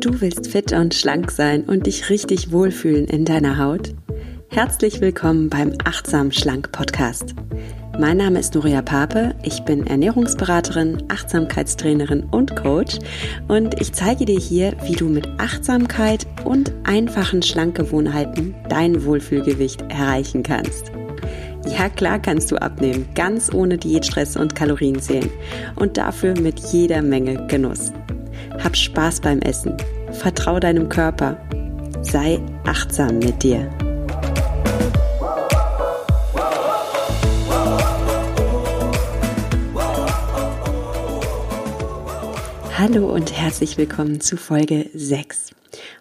Du willst fit und schlank sein und dich richtig wohlfühlen in deiner Haut? Herzlich willkommen beim Achtsam Schlank Podcast. Mein Name ist Nuria Pape, ich bin Ernährungsberaterin, Achtsamkeitstrainerin und Coach und ich zeige dir hier, wie du mit Achtsamkeit und einfachen Schlankgewohnheiten dein Wohlfühlgewicht erreichen kannst. Ja, klar kannst du abnehmen, ganz ohne Diätstress und Kalorienzählen und dafür mit jeder Menge Genuss. Hab Spaß beim Essen, vertrau deinem Körper, sei achtsam mit dir. Hallo und herzlich willkommen zu Folge 6.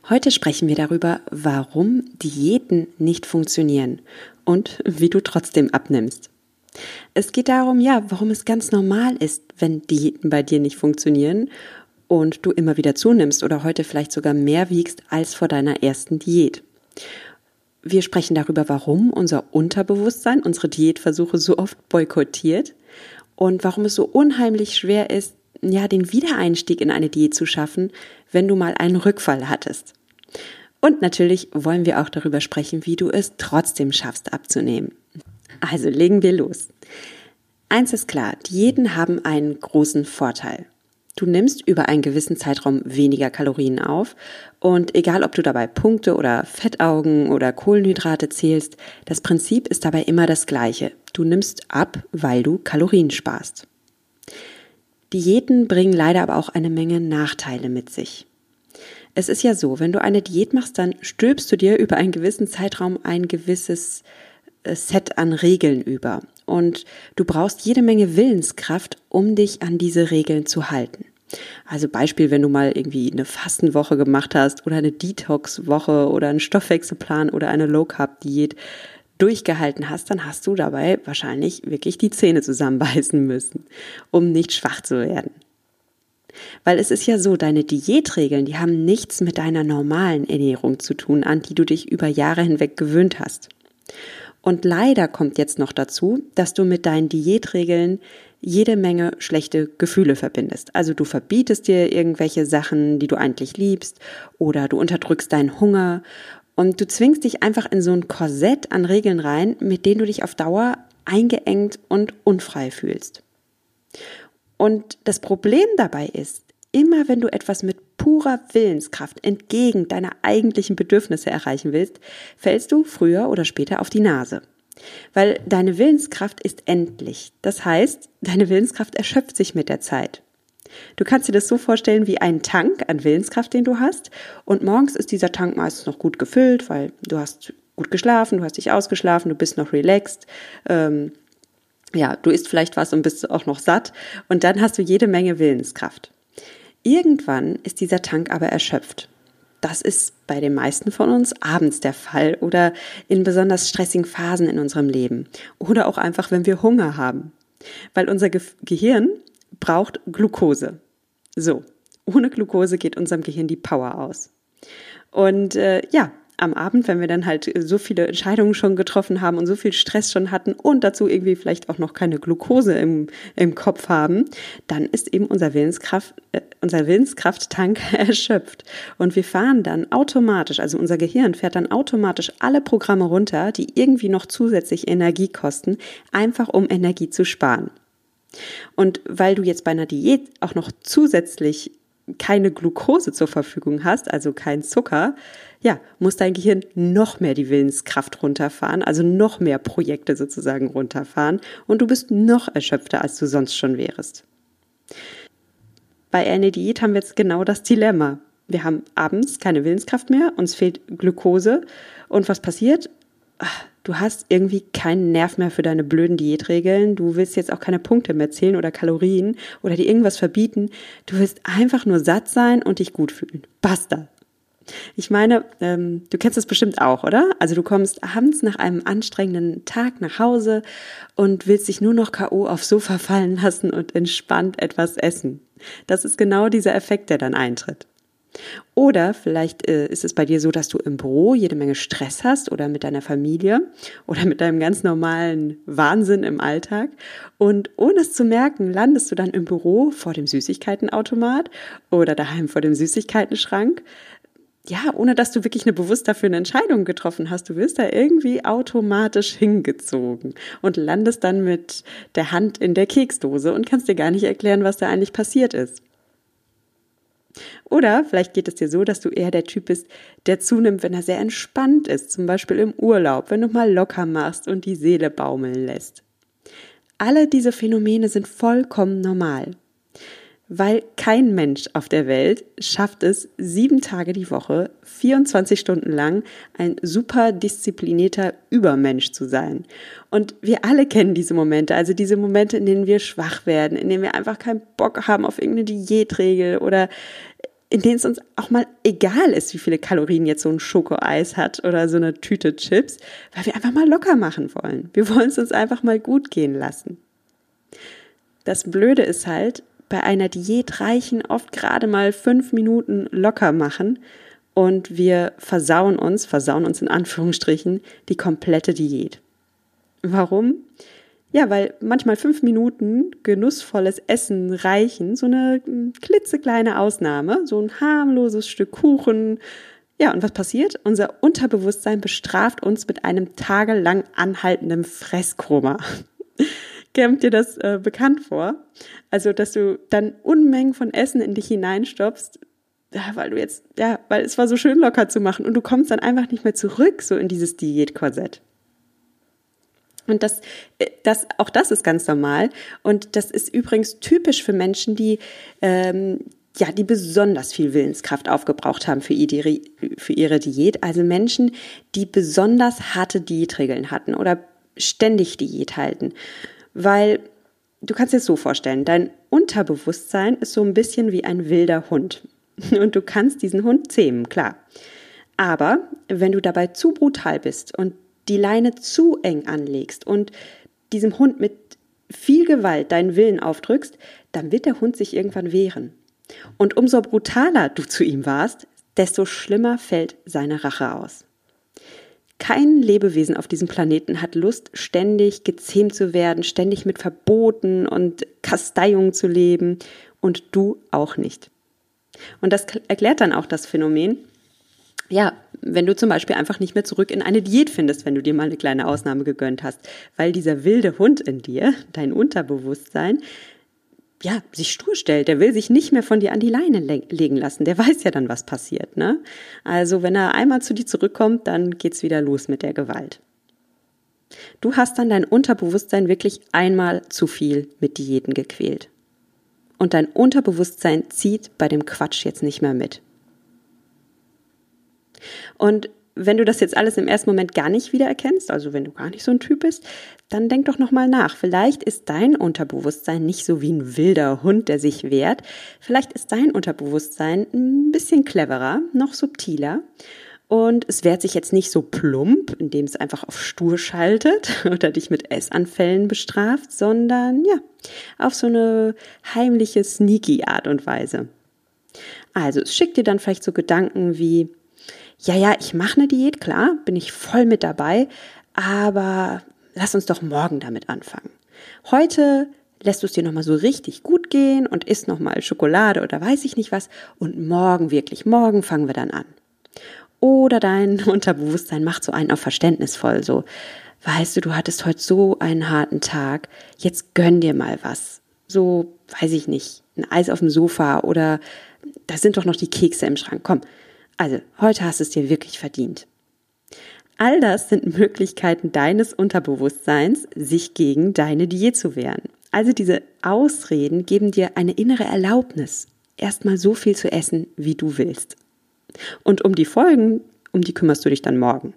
Heute sprechen wir darüber, warum Diäten nicht funktionieren und wie du trotzdem abnimmst. Es geht darum, ja, warum es ganz normal ist, wenn Diäten bei dir nicht funktionieren und du immer wieder zunimmst oder heute vielleicht sogar mehr wiegst als vor deiner ersten Diät. Wir sprechen darüber, warum unser Unterbewusstsein unsere Diätversuche so oft boykottiert und warum es so unheimlich schwer ist, ja, den Wiedereinstieg in eine Diät zu schaffen, wenn du mal einen Rückfall hattest. Und natürlich wollen wir auch darüber sprechen, wie du es trotzdem schaffst abzunehmen. Also legen wir los. Eins ist klar, Diäten haben einen großen Vorteil. Du nimmst über einen gewissen Zeitraum weniger Kalorien auf und egal ob du dabei Punkte oder Fettaugen oder Kohlenhydrate zählst, das Prinzip ist dabei immer das gleiche. Du nimmst ab, weil du Kalorien sparst. Diäten bringen leider aber auch eine Menge Nachteile mit sich. Es ist ja so, wenn du eine Diät machst, dann stülpst du dir über einen gewissen Zeitraum ein gewisses Set an Regeln über. Und du brauchst jede Menge Willenskraft, um dich an diese Regeln zu halten. Also Beispiel, wenn du mal irgendwie eine Fastenwoche gemacht hast oder eine Detox-Woche oder einen Stoffwechselplan oder eine Low-Carb-Diät durchgehalten hast, dann hast du dabei wahrscheinlich wirklich die Zähne zusammenbeißen müssen, um nicht schwach zu werden. Weil es ist ja so, deine Diätregeln, die haben nichts mit deiner normalen Ernährung zu tun, an die du dich über Jahre hinweg gewöhnt hast. Und leider kommt jetzt noch dazu, dass du mit deinen Diätregeln jede Menge schlechte Gefühle verbindest. Also du verbietest dir irgendwelche Sachen, die du eigentlich liebst, oder du unterdrückst deinen Hunger und du zwingst dich einfach in so ein Korsett an Regeln rein, mit denen du dich auf Dauer eingeengt und unfrei fühlst. Und das Problem dabei ist, immer wenn du etwas mit purer Willenskraft entgegen deiner eigentlichen Bedürfnisse erreichen willst, fällst du früher oder später auf die Nase. Weil deine Willenskraft ist endlich. Das heißt, deine Willenskraft erschöpft sich mit der Zeit. Du kannst dir das so vorstellen wie einen Tank an Willenskraft, den du hast. Und morgens ist dieser Tank meistens noch gut gefüllt, weil du hast gut geschlafen, du hast dich ausgeschlafen, du bist noch relaxed. Ähm, ja, du isst vielleicht was und bist auch noch satt und dann hast du jede Menge Willenskraft. Irgendwann ist dieser Tank aber erschöpft. Das ist bei den meisten von uns abends der Fall oder in besonders stressigen Phasen in unserem Leben oder auch einfach, wenn wir Hunger haben. Weil unser Ge Gehirn braucht Glucose. So, ohne Glucose geht unserem Gehirn die Power aus. Und äh, ja, am Abend, wenn wir dann halt so viele Entscheidungen schon getroffen haben und so viel Stress schon hatten und dazu irgendwie vielleicht auch noch keine Glucose im, im Kopf haben, dann ist eben unser Willenskraft, äh, unser Willenskrafttank erschöpft. Und wir fahren dann automatisch, also unser Gehirn fährt dann automatisch alle Programme runter, die irgendwie noch zusätzlich Energie kosten, einfach um Energie zu sparen. Und weil du jetzt bei einer Diät auch noch zusätzlich keine Glucose zur Verfügung hast, also kein Zucker, ja, muss dein Gehirn noch mehr die Willenskraft runterfahren, also noch mehr Projekte sozusagen runterfahren und du bist noch erschöpfter, als du sonst schon wärst. Bei einer Diät haben wir jetzt genau das Dilemma. Wir haben abends keine Willenskraft mehr, uns fehlt Glucose und was passiert? Du hast irgendwie keinen Nerv mehr für deine blöden Diätregeln. Du willst jetzt auch keine Punkte mehr zählen oder Kalorien oder dir irgendwas verbieten. Du willst einfach nur satt sein und dich gut fühlen. Basta. Ich meine, ähm, du kennst das bestimmt auch, oder? Also du kommst abends nach einem anstrengenden Tag nach Hause und willst dich nur noch KO aufs Sofa fallen lassen und entspannt etwas essen. Das ist genau dieser Effekt, der dann eintritt. Oder vielleicht äh, ist es bei dir so, dass du im Büro jede Menge Stress hast oder mit deiner Familie oder mit deinem ganz normalen Wahnsinn im Alltag. Und ohne es zu merken, landest du dann im Büro vor dem Süßigkeitenautomat oder daheim vor dem Süßigkeitenschrank. Ja, ohne dass du wirklich eine bewusst dafür eine Entscheidung getroffen hast. Du wirst da irgendwie automatisch hingezogen und landest dann mit der Hand in der Keksdose und kannst dir gar nicht erklären, was da eigentlich passiert ist. Oder vielleicht geht es dir so, dass du eher der Typ bist, der zunimmt, wenn er sehr entspannt ist, zum Beispiel im Urlaub, wenn du mal locker machst und die Seele baumeln lässt. Alle diese Phänomene sind vollkommen normal, weil kein Mensch auf der Welt schafft es, sieben Tage die Woche, 24 Stunden lang ein super disziplinierter Übermensch zu sein. Und wir alle kennen diese Momente, also diese Momente, in denen wir schwach werden, in denen wir einfach keinen Bock haben auf irgendeine Diätregel oder in denen es uns auch mal egal ist, wie viele Kalorien jetzt so ein Schokoeis hat oder so eine Tüte Chips, weil wir einfach mal locker machen wollen. Wir wollen es uns einfach mal gut gehen lassen. Das Blöde ist halt, bei einer Diät reichen oft gerade mal fünf Minuten locker machen und wir versauen uns, versauen uns in Anführungsstrichen, die komplette Diät. Warum? Ja, weil manchmal fünf Minuten genussvolles Essen reichen, so eine hm, klitzekleine Ausnahme, so ein harmloses Stück Kuchen. Ja, und was passiert? Unser Unterbewusstsein bestraft uns mit einem tagelang anhaltenden Fresskoma. Kommt dir das äh, bekannt vor? Also, dass du dann Unmengen von Essen in dich hineinstopfst, ja, weil du jetzt, ja, weil es war so schön locker zu machen und du kommst dann einfach nicht mehr zurück so in dieses Diätkorsett. Und das, äh, das, auch das ist ganz normal. Und das ist übrigens typisch für Menschen, die, ähm, ja, die besonders viel Willenskraft aufgebraucht haben für ihre, für ihre Diät. Also Menschen, die besonders harte Diätregeln hatten oder ständig Diät halten. Weil du kannst dir das so vorstellen, dein Unterbewusstsein ist so ein bisschen wie ein wilder Hund. Und du kannst diesen Hund zähmen, klar. Aber wenn du dabei zu brutal bist und die Leine zu eng anlegst und diesem Hund mit viel Gewalt deinen Willen aufdrückst, dann wird der Hund sich irgendwann wehren. Und umso brutaler du zu ihm warst, desto schlimmer fällt seine Rache aus. Kein Lebewesen auf diesem Planeten hat Lust, ständig gezähmt zu werden, ständig mit Verboten und Kasteiungen zu leben. Und du auch nicht. Und das erklärt dann auch das Phänomen, ja, wenn du zum Beispiel einfach nicht mehr zurück in eine Diät findest, wenn du dir mal eine kleine Ausnahme gegönnt hast, weil dieser wilde Hund in dir, dein Unterbewusstsein, ja, sich stur stellt. Der will sich nicht mehr von dir an die Leine legen lassen. Der weiß ja dann, was passiert, ne? Also, wenn er einmal zu dir zurückkommt, dann geht's wieder los mit der Gewalt. Du hast dann dein Unterbewusstsein wirklich einmal zu viel mit Diäten gequält. Und dein Unterbewusstsein zieht bei dem Quatsch jetzt nicht mehr mit. Und wenn du das jetzt alles im ersten Moment gar nicht wiedererkennst, also wenn du gar nicht so ein Typ bist, dann denk doch nochmal nach. Vielleicht ist dein Unterbewusstsein nicht so wie ein wilder Hund, der sich wehrt. Vielleicht ist dein Unterbewusstsein ein bisschen cleverer, noch subtiler. Und es wehrt sich jetzt nicht so plump, indem es einfach auf stur schaltet oder dich mit Essanfällen bestraft, sondern ja, auf so eine heimliche, sneaky Art und Weise. Also es schickt dir dann vielleicht so Gedanken wie, ja, ja, ich mache eine Diät, klar, bin ich voll mit dabei, aber lass uns doch morgen damit anfangen. Heute lässt du es dir nochmal so richtig gut gehen und isst nochmal Schokolade oder weiß ich nicht was und morgen wirklich, morgen fangen wir dann an. Oder dein Unterbewusstsein macht so einen auf verständnisvoll, so, weißt du, du hattest heute so einen harten Tag, jetzt gönn dir mal was. So, weiß ich nicht, ein Eis auf dem Sofa oder da sind doch noch die Kekse im Schrank. Komm, also, heute hast du es dir wirklich verdient. All das sind Möglichkeiten deines Unterbewusstseins, sich gegen deine Diät zu wehren. Also diese Ausreden geben dir eine innere Erlaubnis, erstmal so viel zu essen, wie du willst. Und um die Folgen, um die kümmerst du dich dann morgen.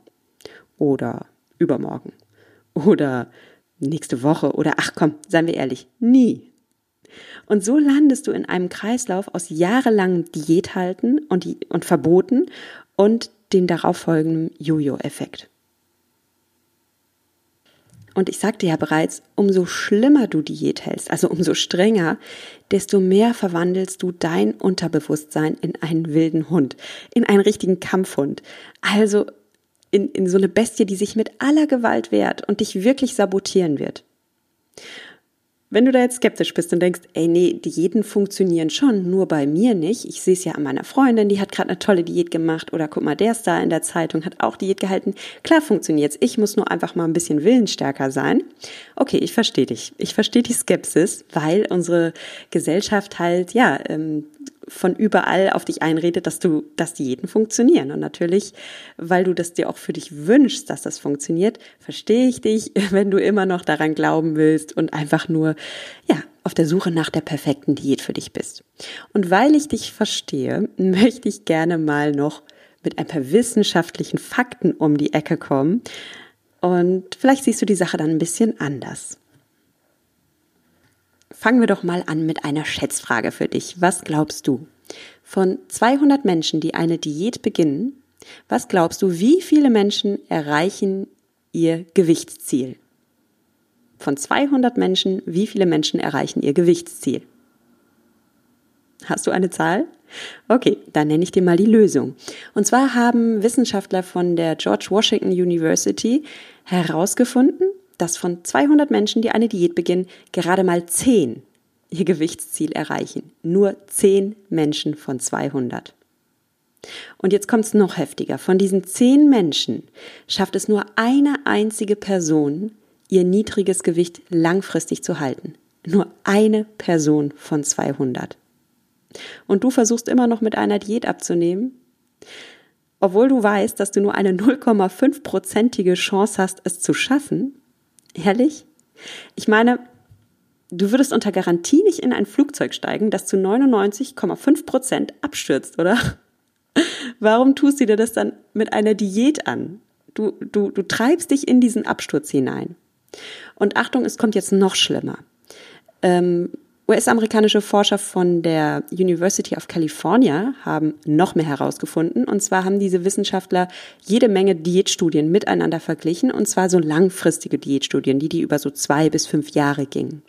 Oder übermorgen. Oder nächste Woche. Oder ach komm, seien wir ehrlich, nie. Und so landest du in einem Kreislauf aus jahrelangem Diäthalten und, und Verboten und den darauffolgenden Jojo-Effekt. Und ich sagte ja bereits, umso schlimmer du Diät hältst, also umso strenger, desto mehr verwandelst du dein Unterbewusstsein in einen wilden Hund, in einen richtigen Kampfhund. Also in, in so eine Bestie, die sich mit aller Gewalt wehrt und dich wirklich sabotieren wird. Wenn du da jetzt skeptisch bist und denkst, ey, nee, Diäten funktionieren schon, nur bei mir nicht. Ich sehe es ja an meiner Freundin, die hat gerade eine tolle Diät gemacht oder guck mal, der ist da in der Zeitung, hat auch Diät gehalten. Klar funktioniert's. Ich muss nur einfach mal ein bisschen willensstärker sein. Okay, ich verstehe dich. Ich verstehe die Skepsis, weil unsere Gesellschaft halt, ja, ähm, von überall auf dich einredet, dass du, dass Diäten funktionieren. Und natürlich, weil du das dir auch für dich wünschst, dass das funktioniert, verstehe ich dich, wenn du immer noch daran glauben willst und einfach nur, ja, auf der Suche nach der perfekten Diät für dich bist. Und weil ich dich verstehe, möchte ich gerne mal noch mit ein paar wissenschaftlichen Fakten um die Ecke kommen. Und vielleicht siehst du die Sache dann ein bisschen anders. Fangen wir doch mal an mit einer Schätzfrage für dich. Was glaubst du? Von 200 Menschen, die eine Diät beginnen, was glaubst du, wie viele Menschen erreichen ihr Gewichtsziel? Von 200 Menschen, wie viele Menschen erreichen ihr Gewichtsziel? Hast du eine Zahl? Okay, dann nenne ich dir mal die Lösung. Und zwar haben Wissenschaftler von der George Washington University herausgefunden, dass von 200 Menschen, die eine Diät beginnen, gerade mal 10 ihr Gewichtsziel erreichen. Nur 10 Menschen von 200. Und jetzt kommt es noch heftiger. Von diesen 10 Menschen schafft es nur eine einzige Person, ihr niedriges Gewicht langfristig zu halten. Nur eine Person von 200. Und du versuchst immer noch mit einer Diät abzunehmen? Obwohl du weißt, dass du nur eine 0,5-prozentige Chance hast, es zu schaffen, Ehrlich? Ich meine, du würdest unter Garantie nicht in ein Flugzeug steigen, das zu 99,5 Prozent abstürzt, oder? Warum tust du dir das dann mit einer Diät an? Du, du, du treibst dich in diesen Absturz hinein. Und Achtung, es kommt jetzt noch schlimmer. Ähm, US-amerikanische Forscher von der University of California haben noch mehr herausgefunden. Und zwar haben diese Wissenschaftler jede Menge Diätstudien miteinander verglichen. Und zwar so langfristige Diätstudien, die, die über so zwei bis fünf Jahre gingen.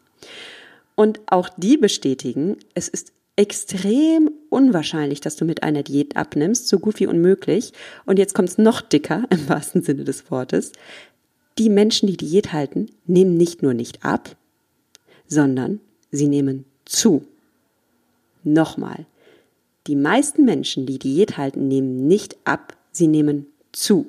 Und auch die bestätigen, es ist extrem unwahrscheinlich, dass du mit einer Diät abnimmst, so gut wie unmöglich. Und jetzt kommt es noch dicker, im wahrsten Sinne des Wortes. Die Menschen, die Diät halten, nehmen nicht nur nicht ab, sondern sie nehmen zu. Nochmal, die meisten Menschen, die Diät halten, nehmen nicht ab, sie nehmen zu.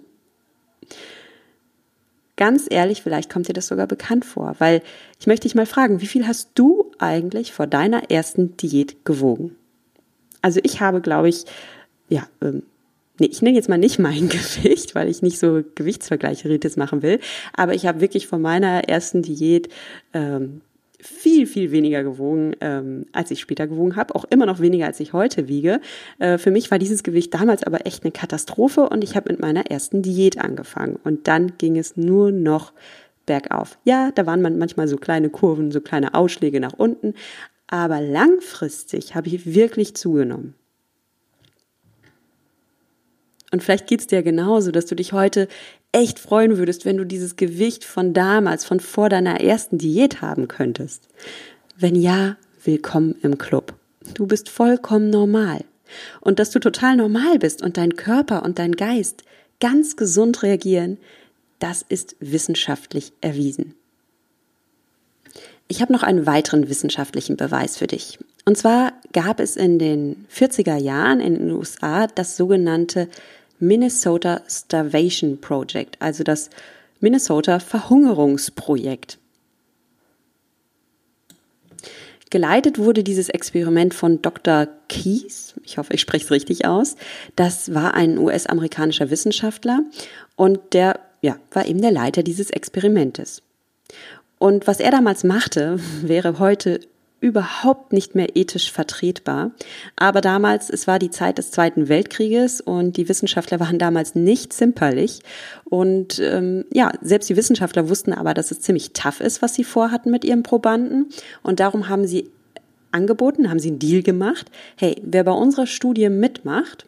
Ganz ehrlich, vielleicht kommt dir das sogar bekannt vor, weil ich möchte dich mal fragen, wie viel hast du eigentlich vor deiner ersten Diät gewogen? Also ich habe, glaube ich, ja, ähm, nee, ich nenne jetzt mal nicht mein Gewicht, weil ich nicht so Gewichtsvergleiche machen will, aber ich habe wirklich vor meiner ersten Diät ähm, viel, viel weniger gewogen, ähm, als ich später gewogen habe. Auch immer noch weniger, als ich heute wiege. Äh, für mich war dieses Gewicht damals aber echt eine Katastrophe und ich habe mit meiner ersten Diät angefangen. Und dann ging es nur noch bergauf. Ja, da waren manchmal so kleine Kurven, so kleine Ausschläge nach unten. Aber langfristig habe ich wirklich zugenommen. Und vielleicht geht's dir genauso, dass du dich heute echt freuen würdest, wenn du dieses Gewicht von damals, von vor deiner ersten Diät haben könntest? Wenn ja, willkommen im Club. Du bist vollkommen normal. Und dass du total normal bist und dein Körper und dein Geist ganz gesund reagieren, das ist wissenschaftlich erwiesen. Ich habe noch einen weiteren wissenschaftlichen Beweis für dich. Und zwar gab es in den 40er Jahren in den USA das sogenannte Minnesota Starvation Project, also das Minnesota Verhungerungsprojekt. Geleitet wurde dieses Experiment von Dr. Keyes, ich hoffe, ich spreche es richtig aus. Das war ein US-amerikanischer Wissenschaftler und der ja, war eben der Leiter dieses Experimentes. Und was er damals machte, wäre heute überhaupt nicht mehr ethisch vertretbar. Aber damals, es war die Zeit des Zweiten Weltkrieges und die Wissenschaftler waren damals nicht zimperlich. Und ähm, ja, selbst die Wissenschaftler wussten aber, dass es ziemlich tough ist, was sie vorhatten mit ihren Probanden. Und darum haben sie angeboten, haben sie einen Deal gemacht. Hey, wer bei unserer Studie mitmacht,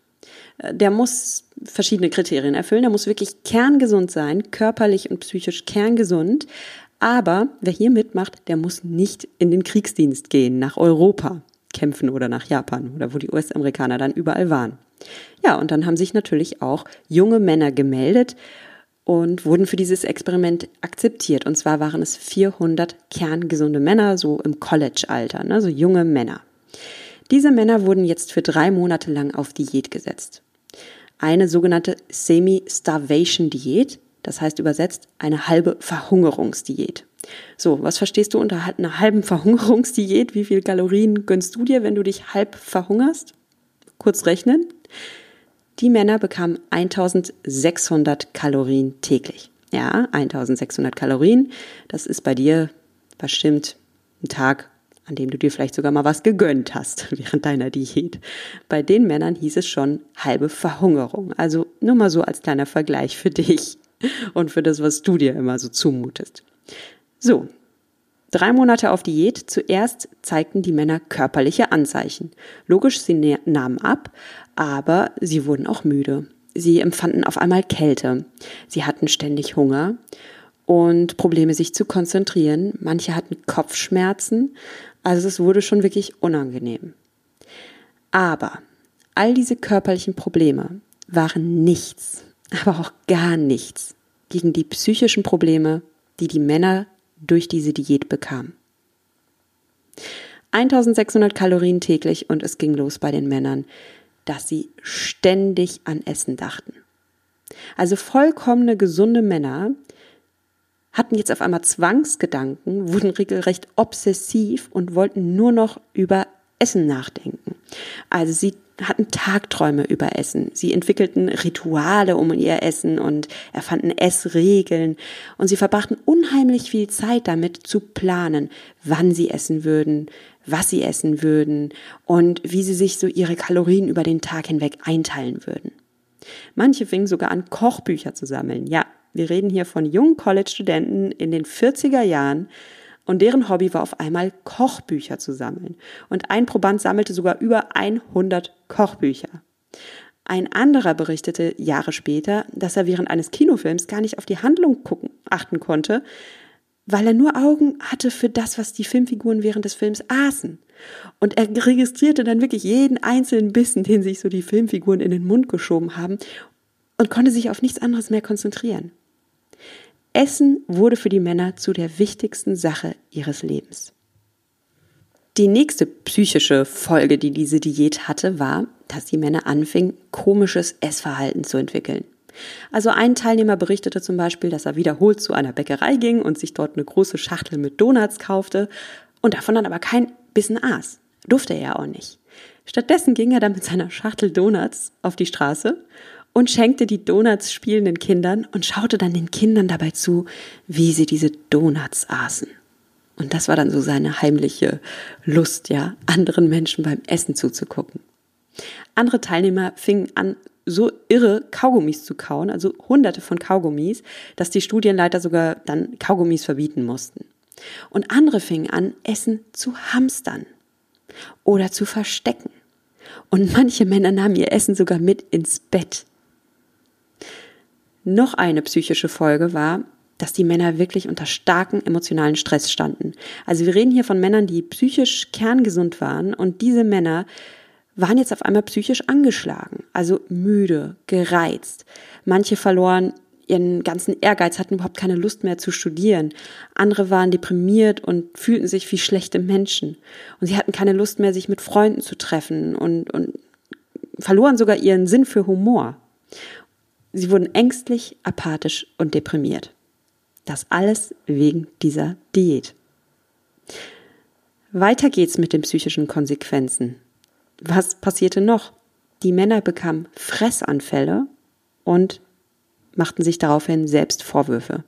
äh, der muss verschiedene Kriterien erfüllen. Der muss wirklich kerngesund sein, körperlich und psychisch kerngesund. Aber wer hier mitmacht, der muss nicht in den Kriegsdienst gehen, nach Europa kämpfen oder nach Japan oder wo die US-Amerikaner dann überall waren. Ja, und dann haben sich natürlich auch junge Männer gemeldet und wurden für dieses Experiment akzeptiert. Und zwar waren es 400 kerngesunde Männer, so im College-Alter, ne, so junge Männer. Diese Männer wurden jetzt für drei Monate lang auf Diät gesetzt. Eine sogenannte Semi-Starvation-Diät, das heißt übersetzt eine halbe Verhungerungsdiät. So, was verstehst du unter einer halben Verhungerungsdiät? Wie viel Kalorien gönnst du dir, wenn du dich halb verhungerst? Kurz rechnen. Die Männer bekamen 1600 Kalorien täglich. Ja, 1600 Kalorien. Das ist bei dir bestimmt ein Tag, an dem du dir vielleicht sogar mal was gegönnt hast während deiner Diät. Bei den Männern hieß es schon halbe Verhungerung. Also nur mal so als kleiner Vergleich für dich und für das, was du dir immer so zumutest. So, drei Monate auf Diät. Zuerst zeigten die Männer körperliche Anzeichen. Logisch, sie nahmen ab, aber sie wurden auch müde. Sie empfanden auf einmal Kälte. Sie hatten ständig Hunger und Probleme, sich zu konzentrieren. Manche hatten Kopfschmerzen. Also es wurde schon wirklich unangenehm. Aber all diese körperlichen Probleme waren nichts, aber auch gar nichts gegen die psychischen Probleme, die die Männer durch diese Diät bekam. 1600 Kalorien täglich und es ging los bei den Männern, dass sie ständig an Essen dachten. Also vollkommene gesunde Männer hatten jetzt auf einmal Zwangsgedanken, wurden regelrecht obsessiv und wollten nur noch über Essen nachdenken. Also sie hatten Tagträume über Essen. Sie entwickelten Rituale um ihr Essen und erfanden Essregeln und sie verbrachten unheimlich viel Zeit damit zu planen, wann sie essen würden, was sie essen würden und wie sie sich so ihre Kalorien über den Tag hinweg einteilen würden. Manche fingen sogar an, Kochbücher zu sammeln. Ja, wir reden hier von jungen College-Studenten in den 40er Jahren, und deren Hobby war auf einmal Kochbücher zu sammeln. Und ein Proband sammelte sogar über 100 Kochbücher. Ein anderer berichtete Jahre später, dass er während eines Kinofilms gar nicht auf die Handlung gucken, achten konnte, weil er nur Augen hatte für das, was die Filmfiguren während des Films aßen. Und er registrierte dann wirklich jeden einzelnen Bissen, den sich so die Filmfiguren in den Mund geschoben haben und konnte sich auf nichts anderes mehr konzentrieren. Essen wurde für die Männer zu der wichtigsten Sache ihres Lebens. Die nächste psychische Folge, die diese Diät hatte, war, dass die Männer anfingen, komisches Essverhalten zu entwickeln. Also ein Teilnehmer berichtete zum Beispiel, dass er wiederholt zu einer Bäckerei ging und sich dort eine große Schachtel mit Donuts kaufte und davon dann aber kein Bissen aß. Durfte er ja auch nicht. Stattdessen ging er dann mit seiner Schachtel Donuts auf die Straße und schenkte die Donuts spielenden Kindern und schaute dann den Kindern dabei zu, wie sie diese Donuts aßen. Und das war dann so seine heimliche Lust, ja, anderen Menschen beim Essen zuzugucken. Andere Teilnehmer fingen an, so irre Kaugummis zu kauen, also hunderte von Kaugummis, dass die Studienleiter sogar dann Kaugummis verbieten mussten. Und andere fingen an, Essen zu hamstern oder zu verstecken. Und manche Männer nahmen ihr Essen sogar mit ins Bett. Noch eine psychische Folge war, dass die Männer wirklich unter starken emotionalen Stress standen. Also wir reden hier von Männern, die psychisch kerngesund waren und diese Männer waren jetzt auf einmal psychisch angeschlagen, also müde, gereizt. Manche verloren ihren ganzen Ehrgeiz, hatten überhaupt keine Lust mehr zu studieren. Andere waren deprimiert und fühlten sich wie schlechte Menschen. Und sie hatten keine Lust mehr, sich mit Freunden zu treffen und, und verloren sogar ihren Sinn für Humor. Sie wurden ängstlich, apathisch und deprimiert. Das alles wegen dieser Diät. Weiter geht's mit den psychischen Konsequenzen. Was passierte noch? Die Männer bekamen Fressanfälle und machten sich daraufhin selbst Vorwürfe.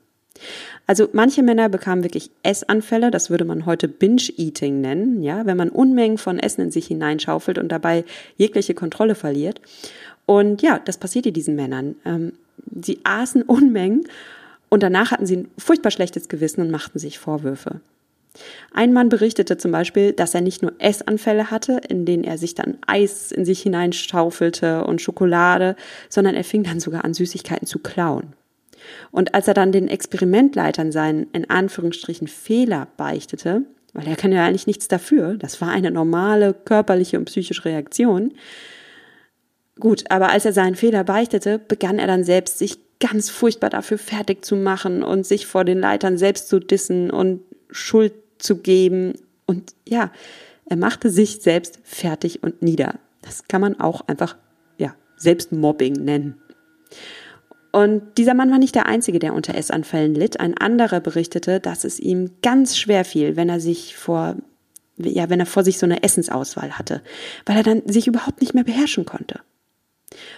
Also manche Männer bekamen wirklich Essanfälle, das würde man heute Binge-Eating nennen, ja, wenn man Unmengen von Essen in sich hineinschaufelt und dabei jegliche Kontrolle verliert. Und ja, das passierte diesen Männern. Ähm, sie aßen Unmengen und danach hatten sie ein furchtbar schlechtes Gewissen und machten sich Vorwürfe. Ein Mann berichtete zum Beispiel, dass er nicht nur Essanfälle hatte, in denen er sich dann Eis in sich hineinschaufelte und Schokolade, sondern er fing dann sogar an, Süßigkeiten zu klauen. Und als er dann den Experimentleitern seinen in Anführungsstrichen Fehler beichtete, weil er kann ja eigentlich nichts dafür, das war eine normale körperliche und psychische Reaktion. Gut, aber als er seinen Fehler beichtete, begann er dann selbst sich ganz furchtbar dafür fertig zu machen und sich vor den Leitern selbst zu dissen und Schuld zu geben. Und ja, er machte sich selbst fertig und nieder. Das kann man auch einfach, ja, Selbstmobbing nennen. Und dieser Mann war nicht der Einzige, der unter Essanfällen litt. Ein anderer berichtete, dass es ihm ganz schwer fiel, wenn er sich vor, ja, wenn er vor sich so eine Essensauswahl hatte, weil er dann sich überhaupt nicht mehr beherrschen konnte.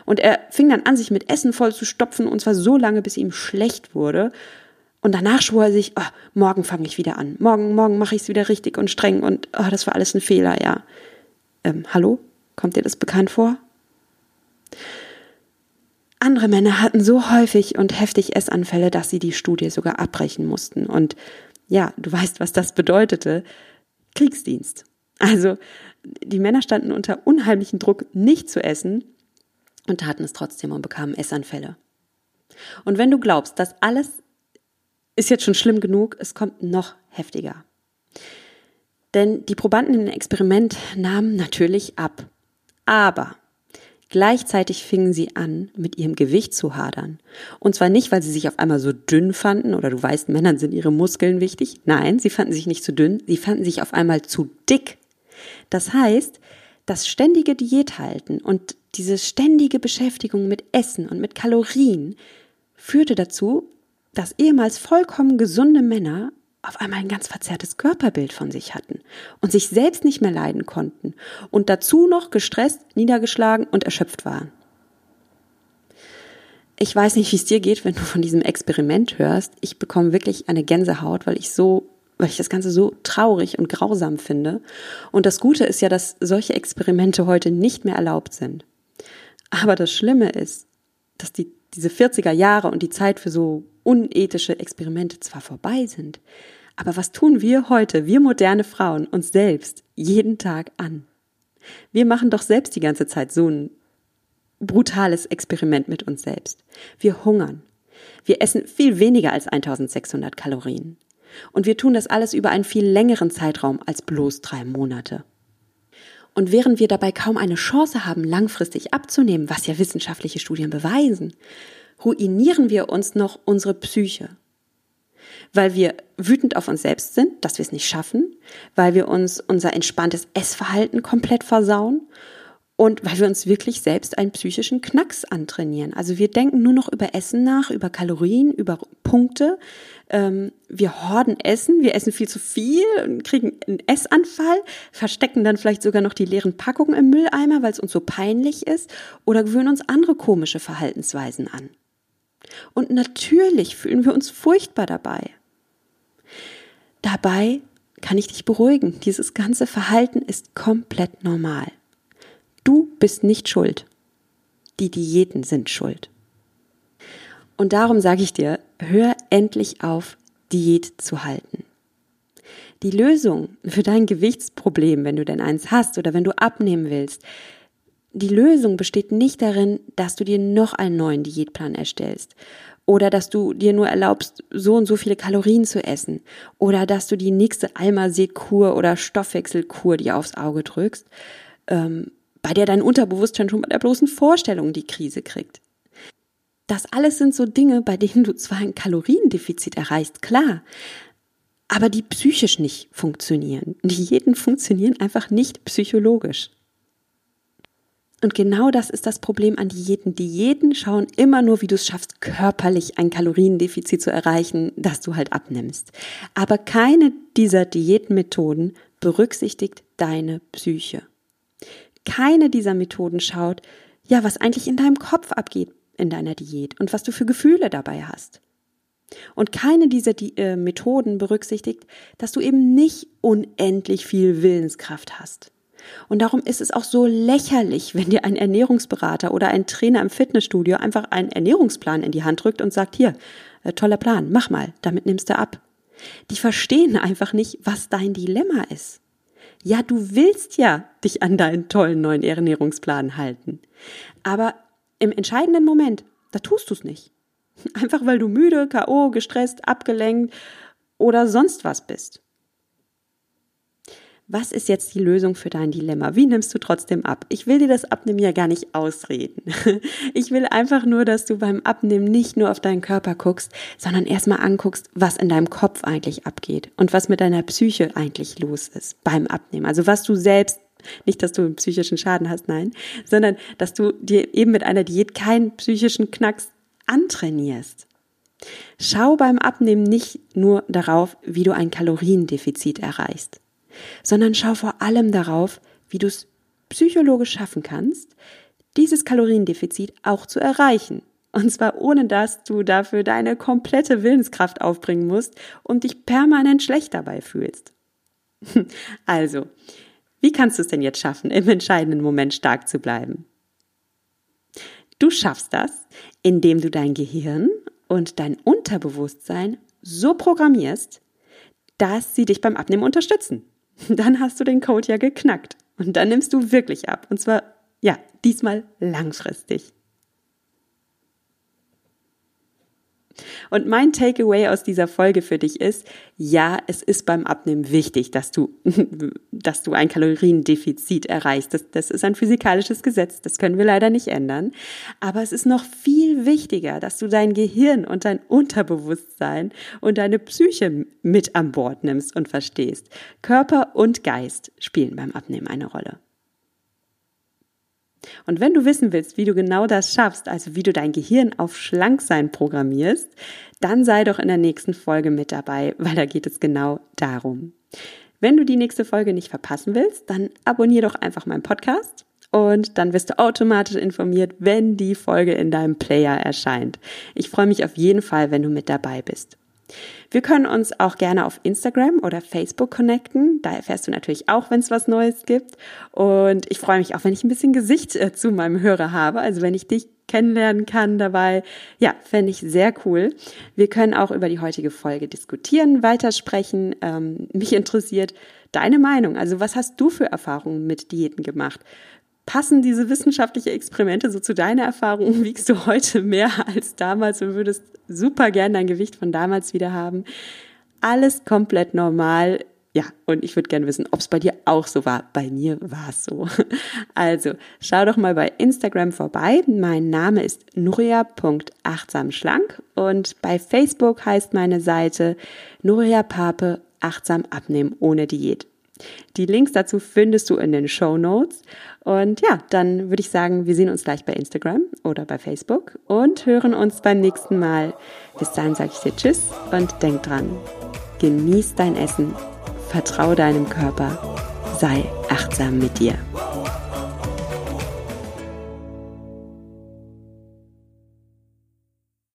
Und er fing dann an, sich mit Essen voll zu stopfen, und zwar so lange, bis ihm schlecht wurde. Und danach schwor er sich, oh, morgen fange ich wieder an. Morgen, morgen mache ich es wieder richtig und streng und oh, das war alles ein Fehler, ja. Ähm, hallo? Kommt dir das bekannt vor? Andere Männer hatten so häufig und heftig Essanfälle, dass sie die Studie sogar abbrechen mussten. Und ja, du weißt, was das bedeutete. Kriegsdienst. Also, die Männer standen unter unheimlichem Druck, nicht zu essen und taten es trotzdem und bekamen Essanfälle. Und wenn du glaubst, dass alles ist jetzt schon schlimm genug, es kommt noch heftiger. Denn die Probanden im Experiment nahmen natürlich ab. Aber Gleichzeitig fingen sie an, mit ihrem Gewicht zu hadern. Und zwar nicht, weil sie sich auf einmal so dünn fanden, oder du weißt, Männern sind ihre Muskeln wichtig. Nein, sie fanden sich nicht zu dünn, sie fanden sich auf einmal zu dick. Das heißt, das ständige Diät halten und diese ständige Beschäftigung mit Essen und mit Kalorien führte dazu, dass ehemals vollkommen gesunde Männer auf einmal ein ganz verzerrtes Körperbild von sich hatten und sich selbst nicht mehr leiden konnten und dazu noch gestresst, niedergeschlagen und erschöpft waren. Ich weiß nicht, wie es dir geht, wenn du von diesem Experiment hörst. Ich bekomme wirklich eine Gänsehaut, weil ich so, weil ich das Ganze so traurig und grausam finde. Und das Gute ist ja, dass solche Experimente heute nicht mehr erlaubt sind. Aber das Schlimme ist, dass die, diese 40er Jahre und die Zeit für so unethische Experimente zwar vorbei sind, aber was tun wir heute, wir moderne Frauen, uns selbst jeden Tag an? Wir machen doch selbst die ganze Zeit so ein brutales Experiment mit uns selbst. Wir hungern. Wir essen viel weniger als 1600 Kalorien. Und wir tun das alles über einen viel längeren Zeitraum als bloß drei Monate. Und während wir dabei kaum eine Chance haben, langfristig abzunehmen, was ja wissenschaftliche Studien beweisen, ruinieren wir uns noch unsere Psyche. Weil wir wütend auf uns selbst sind, dass wir es nicht schaffen, weil wir uns unser entspanntes Essverhalten komplett versauen und weil wir uns wirklich selbst einen psychischen Knacks antrainieren. Also wir denken nur noch über Essen nach, über Kalorien, über Punkte. Ähm, wir horden Essen, wir essen viel zu viel und kriegen einen Essanfall, verstecken dann vielleicht sogar noch die leeren Packungen im Mülleimer, weil es uns so peinlich ist, oder gewöhnen uns andere komische Verhaltensweisen an. Und natürlich fühlen wir uns furchtbar dabei. Dabei kann ich dich beruhigen, dieses ganze Verhalten ist komplett normal. Du bist nicht schuld. Die Diäten sind schuld. Und darum sage ich dir, hör endlich auf, Diät zu halten. Die Lösung für dein Gewichtsproblem, wenn du denn eins hast oder wenn du abnehmen willst, die Lösung besteht nicht darin, dass du dir noch einen neuen Diätplan erstellst oder dass du dir nur erlaubst, so und so viele Kalorien zu essen oder dass du die nächste Almased-Kur oder Stoffwechselkur dir aufs Auge drückst, ähm, bei der dein Unterbewusstsein schon bei der bloßen Vorstellung die Krise kriegt. Das alles sind so Dinge, bei denen du zwar ein Kaloriendefizit erreichst, klar, aber die psychisch nicht funktionieren. Diäten funktionieren einfach nicht psychologisch. Und genau das ist das Problem an Diäten. Diäten schauen immer nur, wie du es schaffst, körperlich ein Kaloriendefizit zu erreichen, dass du halt abnimmst. Aber keine dieser Diätmethoden berücksichtigt deine Psyche. Keine dieser Methoden schaut, ja, was eigentlich in deinem Kopf abgeht in deiner Diät und was du für Gefühle dabei hast. Und keine dieser Di äh, Methoden berücksichtigt, dass du eben nicht unendlich viel Willenskraft hast. Und darum ist es auch so lächerlich, wenn dir ein Ernährungsberater oder ein Trainer im Fitnessstudio einfach einen Ernährungsplan in die Hand drückt und sagt, hier, äh, toller Plan, mach mal, damit nimmst du ab. Die verstehen einfach nicht, was dein Dilemma ist. Ja, du willst ja dich an deinen tollen neuen Ernährungsplan halten. Aber im entscheidenden Moment, da tust du es nicht. Einfach weil du müde, KO, gestresst, abgelenkt oder sonst was bist. Was ist jetzt die Lösung für dein Dilemma? Wie nimmst du trotzdem ab? Ich will dir das Abnehmen ja gar nicht ausreden. Ich will einfach nur, dass du beim Abnehmen nicht nur auf deinen Körper guckst, sondern erstmal anguckst, was in deinem Kopf eigentlich abgeht und was mit deiner Psyche eigentlich los ist beim Abnehmen. Also was du selbst nicht, dass du einen psychischen Schaden hast, nein, sondern dass du dir eben mit einer Diät keinen psychischen Knacks antrainierst. Schau beim Abnehmen nicht nur darauf, wie du ein Kaloriendefizit erreichst sondern schau vor allem darauf, wie du es psychologisch schaffen kannst, dieses Kaloriendefizit auch zu erreichen. Und zwar ohne dass du dafür deine komplette Willenskraft aufbringen musst und dich permanent schlecht dabei fühlst. Also, wie kannst du es denn jetzt schaffen, im entscheidenden Moment stark zu bleiben? Du schaffst das, indem du dein Gehirn und dein Unterbewusstsein so programmierst, dass sie dich beim Abnehmen unterstützen dann hast du den Code ja geknackt. Und dann nimmst du wirklich ab. Und zwar, ja, diesmal langfristig. Und mein Takeaway aus dieser Folge für dich ist, ja, es ist beim Abnehmen wichtig, dass du, dass du ein Kaloriendefizit erreichst. Das, das ist ein physikalisches Gesetz, das können wir leider nicht ändern. Aber es ist noch viel wichtiger, dass du dein Gehirn und dein Unterbewusstsein und deine Psyche mit an Bord nimmst und verstehst. Körper und Geist spielen beim Abnehmen eine Rolle. Und wenn du wissen willst, wie du genau das schaffst, also wie du dein Gehirn auf Schlanksein programmierst, dann sei doch in der nächsten Folge mit dabei, weil da geht es genau darum. Wenn du die nächste Folge nicht verpassen willst, dann abonnier doch einfach meinen Podcast und dann wirst du automatisch informiert, wenn die Folge in deinem Player erscheint. Ich freue mich auf jeden Fall, wenn du mit dabei bist. Wir können uns auch gerne auf Instagram oder Facebook connecten. Da erfährst du natürlich auch, wenn es was Neues gibt. Und ich freue mich auch, wenn ich ein bisschen Gesicht äh, zu meinem Hörer habe. Also wenn ich dich kennenlernen kann dabei. Ja, fände ich sehr cool. Wir können auch über die heutige Folge diskutieren, weitersprechen. Ähm, mich interessiert deine Meinung. Also was hast du für Erfahrungen mit Diäten gemacht? Passen diese wissenschaftlichen Experimente so zu deiner Erfahrung? Wiegst du heute mehr als damals und würdest super gern dein Gewicht von damals wieder haben? Alles komplett normal. Ja, und ich würde gerne wissen, ob es bei dir auch so war. Bei mir war es so. Also, schau doch mal bei Instagram vorbei. Mein Name ist nuria.achtsamschlank und bei Facebook heißt meine Seite Nuria Pape achtsam abnehmen ohne Diät. Die Links dazu findest du in den Show Notes. Und ja, dann würde ich sagen, wir sehen uns gleich bei Instagram oder bei Facebook und hören uns beim nächsten Mal. Bis dahin sage ich dir Tschüss und denk dran, genieß dein Essen, vertraue deinem Körper, sei achtsam mit dir.